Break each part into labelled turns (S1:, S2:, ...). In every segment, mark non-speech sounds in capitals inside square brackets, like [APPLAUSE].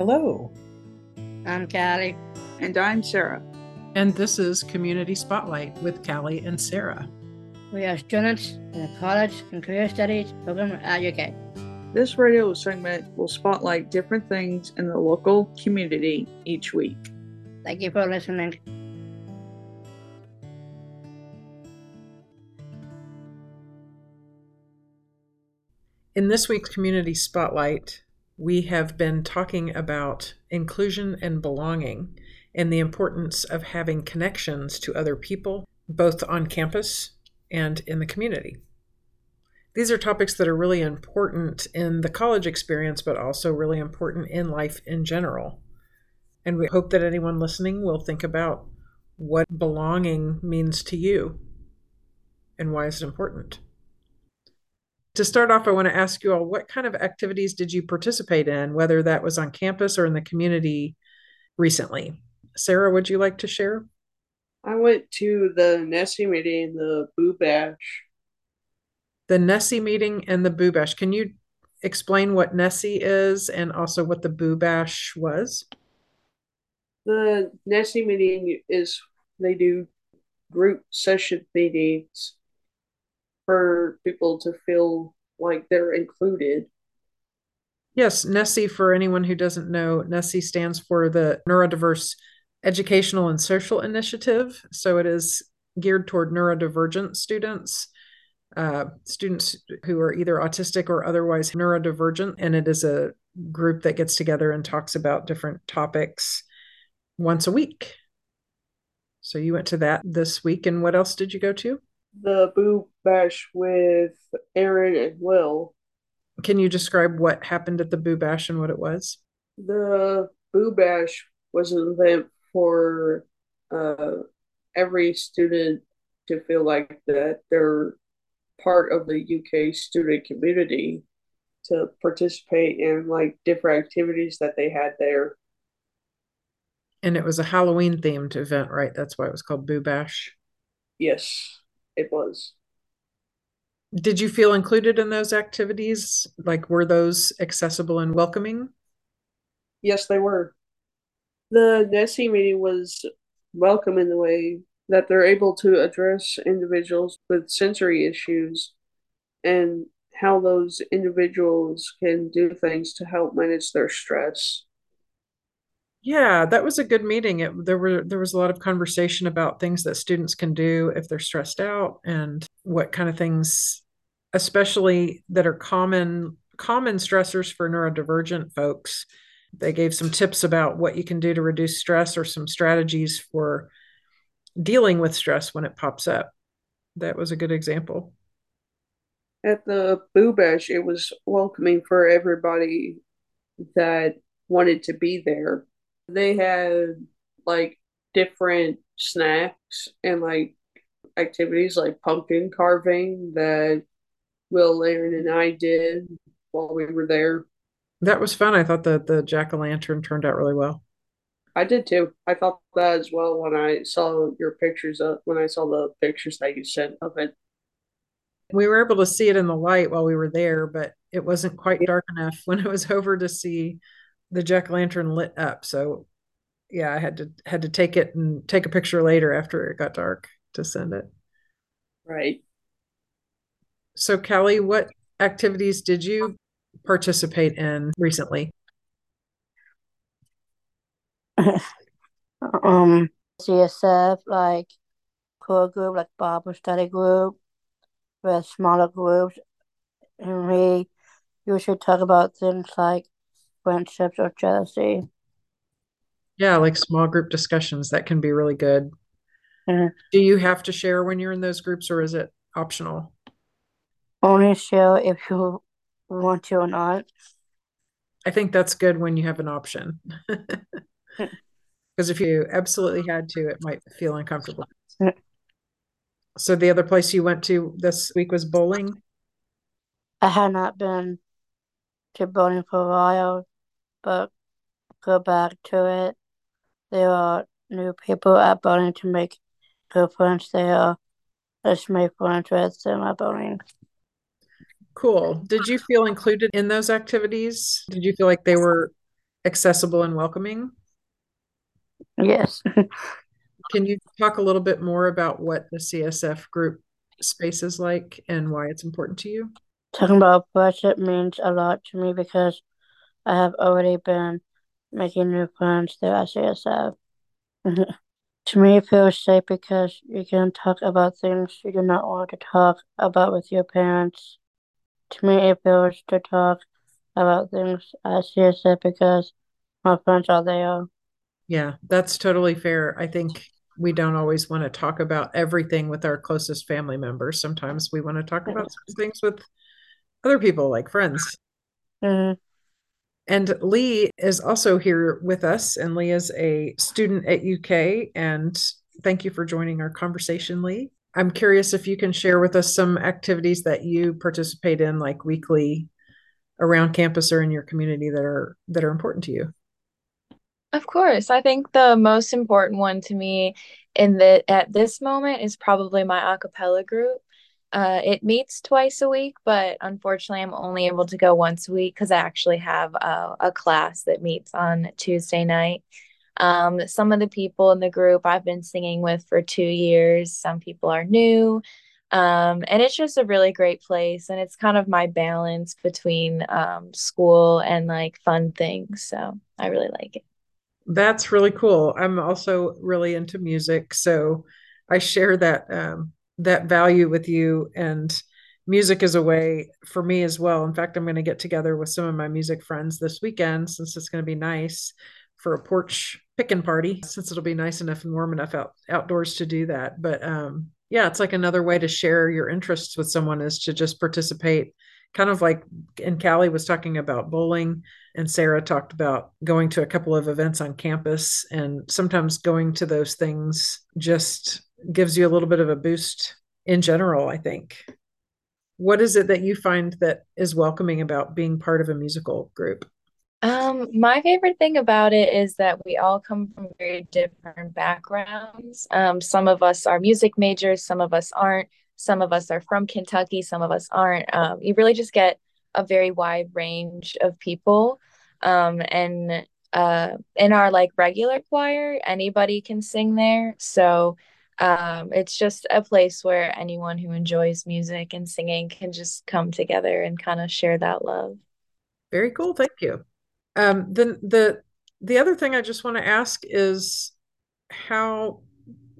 S1: Hello.
S2: I'm Callie.
S3: And I'm Sarah.
S1: And this is Community Spotlight with Callie and Sarah.
S2: We are students in the College and Career Studies program at UK.
S3: This radio segment will spotlight different things in the local community each week.
S2: Thank you for listening.
S1: In this week's Community Spotlight, we have been talking about inclusion and belonging and the importance of having connections to other people, both on campus and in the community. These are topics that are really important in the college experience, but also really important in life in general. And we hope that anyone listening will think about what belonging means to you and why is it important. To start off, I want to ask you all what kind of activities did you participate in, whether that was on campus or in the community recently? Sarah, would you like to share?
S4: I went to the NSSE meeting, the Boo Bash.
S1: The NSSE meeting and the Boo Bash. Can you explain what NSSE is and also what the Boo Bash was?
S4: The NSSE meeting is they do group session meetings for people to feel like they're included.
S1: Yes, NSSE, for anyone who doesn't know, NSSE stands for the Neurodiverse Educational and Social Initiative. So it is geared toward neurodivergent students, uh, students who are either autistic or otherwise neurodivergent. And it is a group that gets together and talks about different topics once a week. So you went to that this week. And what else did you go to?
S4: The Boo Bash with Aaron and Will.
S1: Can you describe what happened at the Boo Bash and what it was?
S4: The Boo Bash was an event for uh, every student to feel like that they're part of the UK student community to participate in like different activities that they had there.
S1: And it was a Halloween themed event, right? That's why it was called Boo Bash.
S4: Yes, it was.
S1: Did you feel included in those activities? Like, were those accessible and welcoming?
S4: Yes, they were. The NSSE meeting was welcome in the way that they're able to address individuals with sensory issues and how those individuals can do things to help manage their stress.
S1: Yeah, that was a good meeting. It, there were there was a lot of conversation about things that students can do if they're stressed out and what kind of things especially that are common common stressors for neurodivergent folks. They gave some tips about what you can do to reduce stress or some strategies for dealing with stress when it pops up. That was a good example.
S4: At the Boo Bash, it was welcoming for everybody that wanted to be there they had like different snacks and like activities like pumpkin carving that Will, Aaron, and I did while we were there.
S1: That was fun. I thought that the jack o' lantern turned out really well.
S4: I did too. I thought that as well when I saw your pictures of when I saw the pictures that you sent of it.
S1: We were able to see it in the light while we were there, but it wasn't quite dark enough when it was [LAUGHS] over to see the jack lantern lit up. So yeah, I had to had to take it and take a picture later after it got dark to send it.
S4: Right.
S1: So Callie, what activities did you participate in recently? [LAUGHS]
S2: um CSF like core group like Bible study group with smaller groups and we usually talk about things like friendships or jealousy.
S1: Yeah, like small group discussions that can be really good. Mm-hmm. Do you have to share when you're in those groups or is it optional?
S2: Only share if you want to or not.
S1: I think that's good when you have an option. Because if you absolutely had to, it might feel uncomfortable. so the other place you went to this week was bowling?
S2: I had not been to bowling for a while, but go back to it. There are new people at bowling to make good friends there. Let's make friends with them at bowling.
S1: Cool. Did you feel included in those activities? Did you feel like they were accessible and welcoming?
S2: Yes. [LAUGHS]
S1: Can you talk a little bit more about what the CSF group space is like and why it's important to you?
S2: Talking about budget means a lot to me because I have already been making new friends through CSF. [LAUGHS] to me, it feels safe because you can talk about things you do not want to talk about with your parents. To me, it feels to talk about things at CSF because my friends are there.
S1: Yeah, that's totally fair. I think we don't always want to talk about everything with our closest family members. Sometimes we want to talk about things with other people, like friends.
S2: Mm-hmm.
S1: And Lee is also here with us, and Lee is a student at UK. And thank you for joining our conversation, Lee. I'm curious if you can share with us some activities that you participate in, like weekly around campus or in your community that are that are important to you.
S5: Of course. I think the most important one to me in the at this moment is probably my a cappella group. Uh, it meets twice a week, but unfortunately, I'm only able to go once a week because I actually have a, a, class that meets on Tuesday night. Um, some of the people in the group I've been singing with for two years, some people are new. Um, and it's just a really great place. And it's kind of my balance between um, school and like fun things. So I really like it.
S1: That's really cool. I'm also really into music. So I share that um, that value with you and music is a way for me as well. In fact i'm going to get together with some of my music friends this weekend since it's going to be nice for a porch picking party since it'll be nice enough and warm enough out, outdoors to do that. But um, yeah it's like another way to share your interests with someone is to just participate. Kind of like and callie was talking about bowling and sarah talked about going to a couple of events on campus and sometimes going to those things just gives you a little bit of a boost in general, I think. What is it that you find that is welcoming about being part of a musical group?
S5: Um, my favorite thing about it is that we all come from very different backgrounds. Um, some of us are music majors, some of us aren't, some of us are from Kentucky, some of us aren't. Um, you really just get a very wide range of people. Um, and uh, in our like regular choir, anybody can sing there. So um, it's just a place where anyone who enjoys music and singing can just come together and kind of share that love.
S1: Very cool. Thank you. Um, then the the other thing I just want to ask is how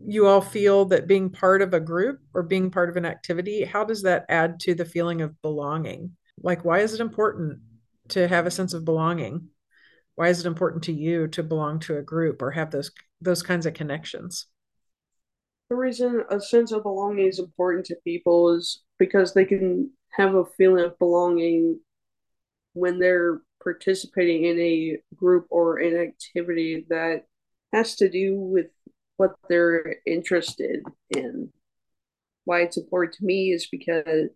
S1: you all feel that being part of a group or being part of an activity, how does that add to the feeling of belonging? Like, why is it important to have a sense of belonging? Why is it important to you to belong to a group or have those those kinds of connections?
S4: The reason a sense of belonging is important to people is because they can have a feeling of belonging when they're participating in a group or an activity that has to do with what they're interested in. Why it's important to me is because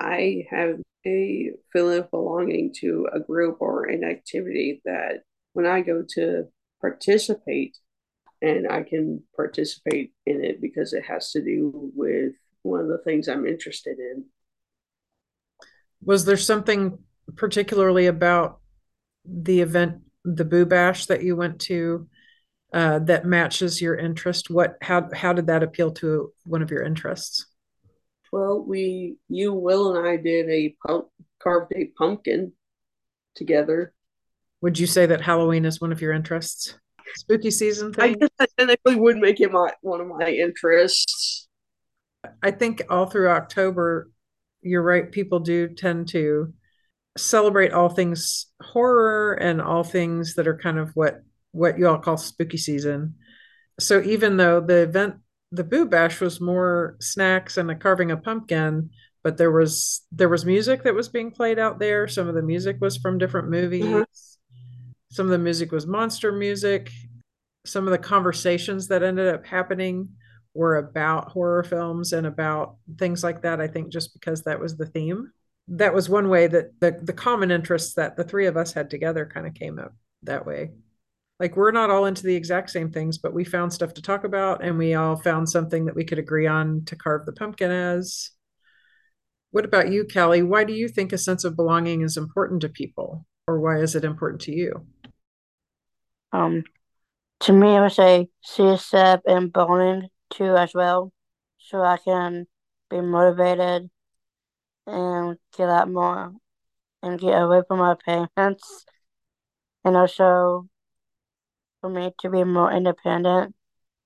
S4: I have a feeling of belonging to a group or an activity that when I go to participate, and I can participate in it because it has to do with one of the things I'm interested in.
S1: Was there something particularly about the event, the Boo Bash that you went to, uh, that matches your interest? What, how, how did that appeal to one of your interests?
S4: Well, we, you, Will, and I did a pump, carved a pumpkin together.
S1: Would you say that Halloween is one of your interests? Spooky season thing?
S4: I guess that technically would make it my one of my interests.
S1: I think all through October, you're right. People do tend to celebrate all things horror and all things that are kind of what what you all call spooky season. So even though the event, the Boo Bash, was more snacks and a carving a pumpkin, but there was there was music that was being played out there. Some of the music was from different movies. Uh-huh. Some of the music was monster music. Some of the conversations that ended up happening were about horror films and about things like that. I think just because that was the theme. That was one way that the, the common interests that the three of us had together kind of came up that way. Like we're not all into the exact same things, but we found stuff to talk about and we all found something that we could agree on to carve the pumpkin as. What about you, Callie? Why do you think a sense of belonging is important to people? Or why is it important to you?
S2: Um, to me, I would say CSF and bowling too as well, so I can be motivated and get out more and get away from my parents, and also for me to be more independent,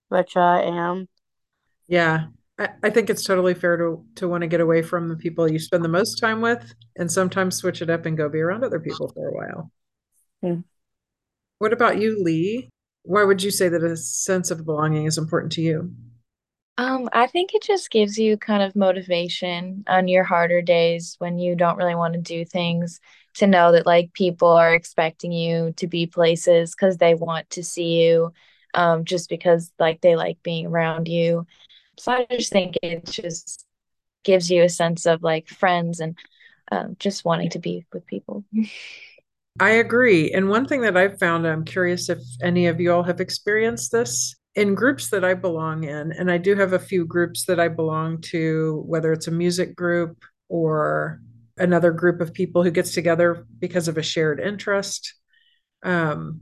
S2: which I am.
S1: Yeah, I, I think it's totally fair to to want to get away from the people you spend the most time with and sometimes switch it up and go be around other people for a while.
S2: Mm.
S1: What about you, Lee? Why would you say that a sense of belonging is important to you?
S5: Um, I think it just gives you kind of motivation on your harder days when you don't really want to do things to know that like people are expecting you to be places because they want to see you, um, just because like they like being around you. So I just think it just gives you a sense of like friends and um, just wanting to be with people. [LAUGHS]
S1: I agree. And one thing that I've found, I'm curious if any of you all have experienced this in groups that I belong in, and I do have a few groups that I belong to, whether it's a music group or another group of people who gets together because of a shared interest, um,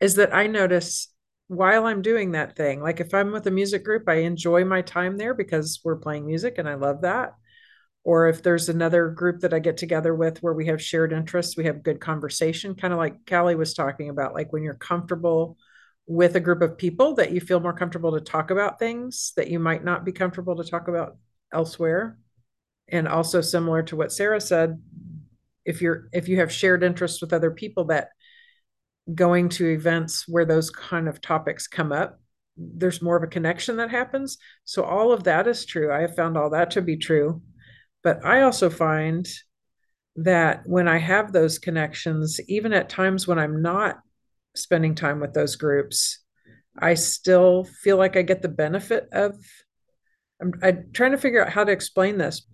S1: is that I notice while I'm doing that thing, like if I'm with a music group, I enjoy my time there because we're playing music and I love that. Or if there's another group that I get together with where we have shared interests, we have good conversation, kind of like Callie was talking about, like when you're comfortable with a group of people that you feel more comfortable to talk about things that you might not be comfortable to talk about elsewhere. And also similar to what Sarah said, if you're if you have shared interests with other people that going to events where those kind of topics come up, there's more of a connection that happens. So all of that is true. I have found all that to be true. But I also find that when I have those connections, even at times when I'm not spending time with those groups, I still feel like I get the benefit of. I'm, I'm trying to figure out how to explain this.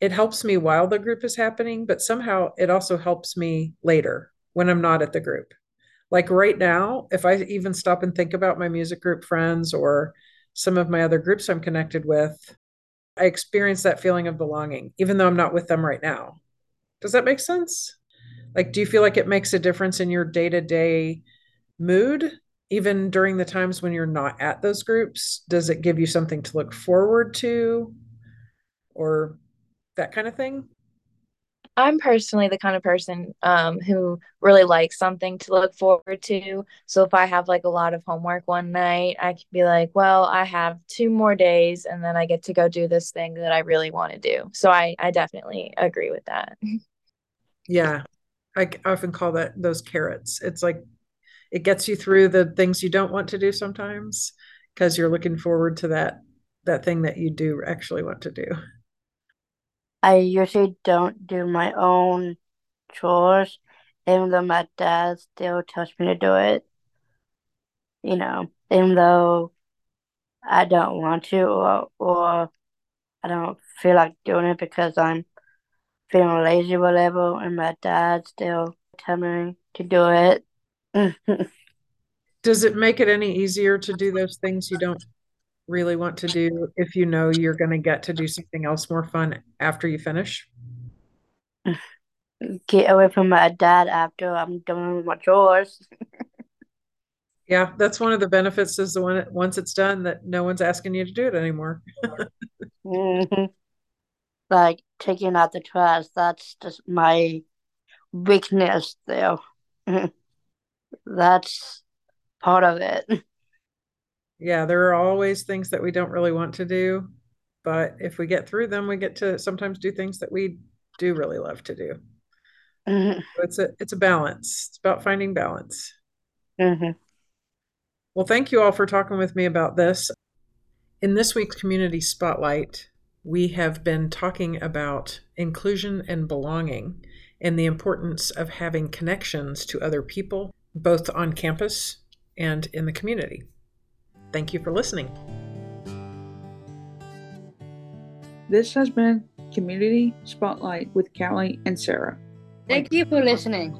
S1: It helps me while the group is happening, but somehow it also helps me later when I'm not at the group. Like right now, if I even stop and think about my music group friends or some of my other groups I'm connected with, I experience that feeling of belonging, even though I'm not with them right now. Does that make sense? Like, do you feel like it makes a difference in your day to day mood, even during the times when you're not at those groups? Does it give you something to look forward to or that kind of thing?
S5: I'm personally the kind of person um, who really likes something to look forward to. So if I have like a lot of homework one night, I can be like, well, I have two more days and then I get to go do this thing that I really want to do. So I, I definitely agree with that.
S1: Yeah. I often call that those carrots. It's like it gets you through the things you don't want to do sometimes because you're looking forward to that that thing that you do actually want to do.
S2: I usually don't do my own chores, even though my dad still tells me to do it. You know, even though I don't want to or or I don't feel like doing it because I'm feeling lazy or whatever, and my dad still tells me to do it. [LAUGHS]
S1: Does it make it any easier to do those things you don't really want to do if you know you're going to get to do something else more fun after you finish? [SIGHS]
S2: Get away from my dad after I'm done with my chores. [LAUGHS]
S1: yeah, that's one of the benefits is the one once it's done that no one's asking you to do it anymore. [LAUGHS]
S2: mm-hmm. Like taking out the trash, that's just my weakness there. [LAUGHS] that's part of it
S1: yeah, there are always things that we don't really want to do, but if we get through them, we get to sometimes do things that we do really love to do. Mm-hmm. So it's a it's a balance. It's about finding balance. Mm-hmm. Well, thank you all for talking with me about this. In this week's community spotlight, we have been talking about inclusion and belonging and the importance of having connections to other people, both on campus and in the community. Thank you for listening.
S3: This has been Community Spotlight with Callie and Sarah.
S2: Thank you for listening.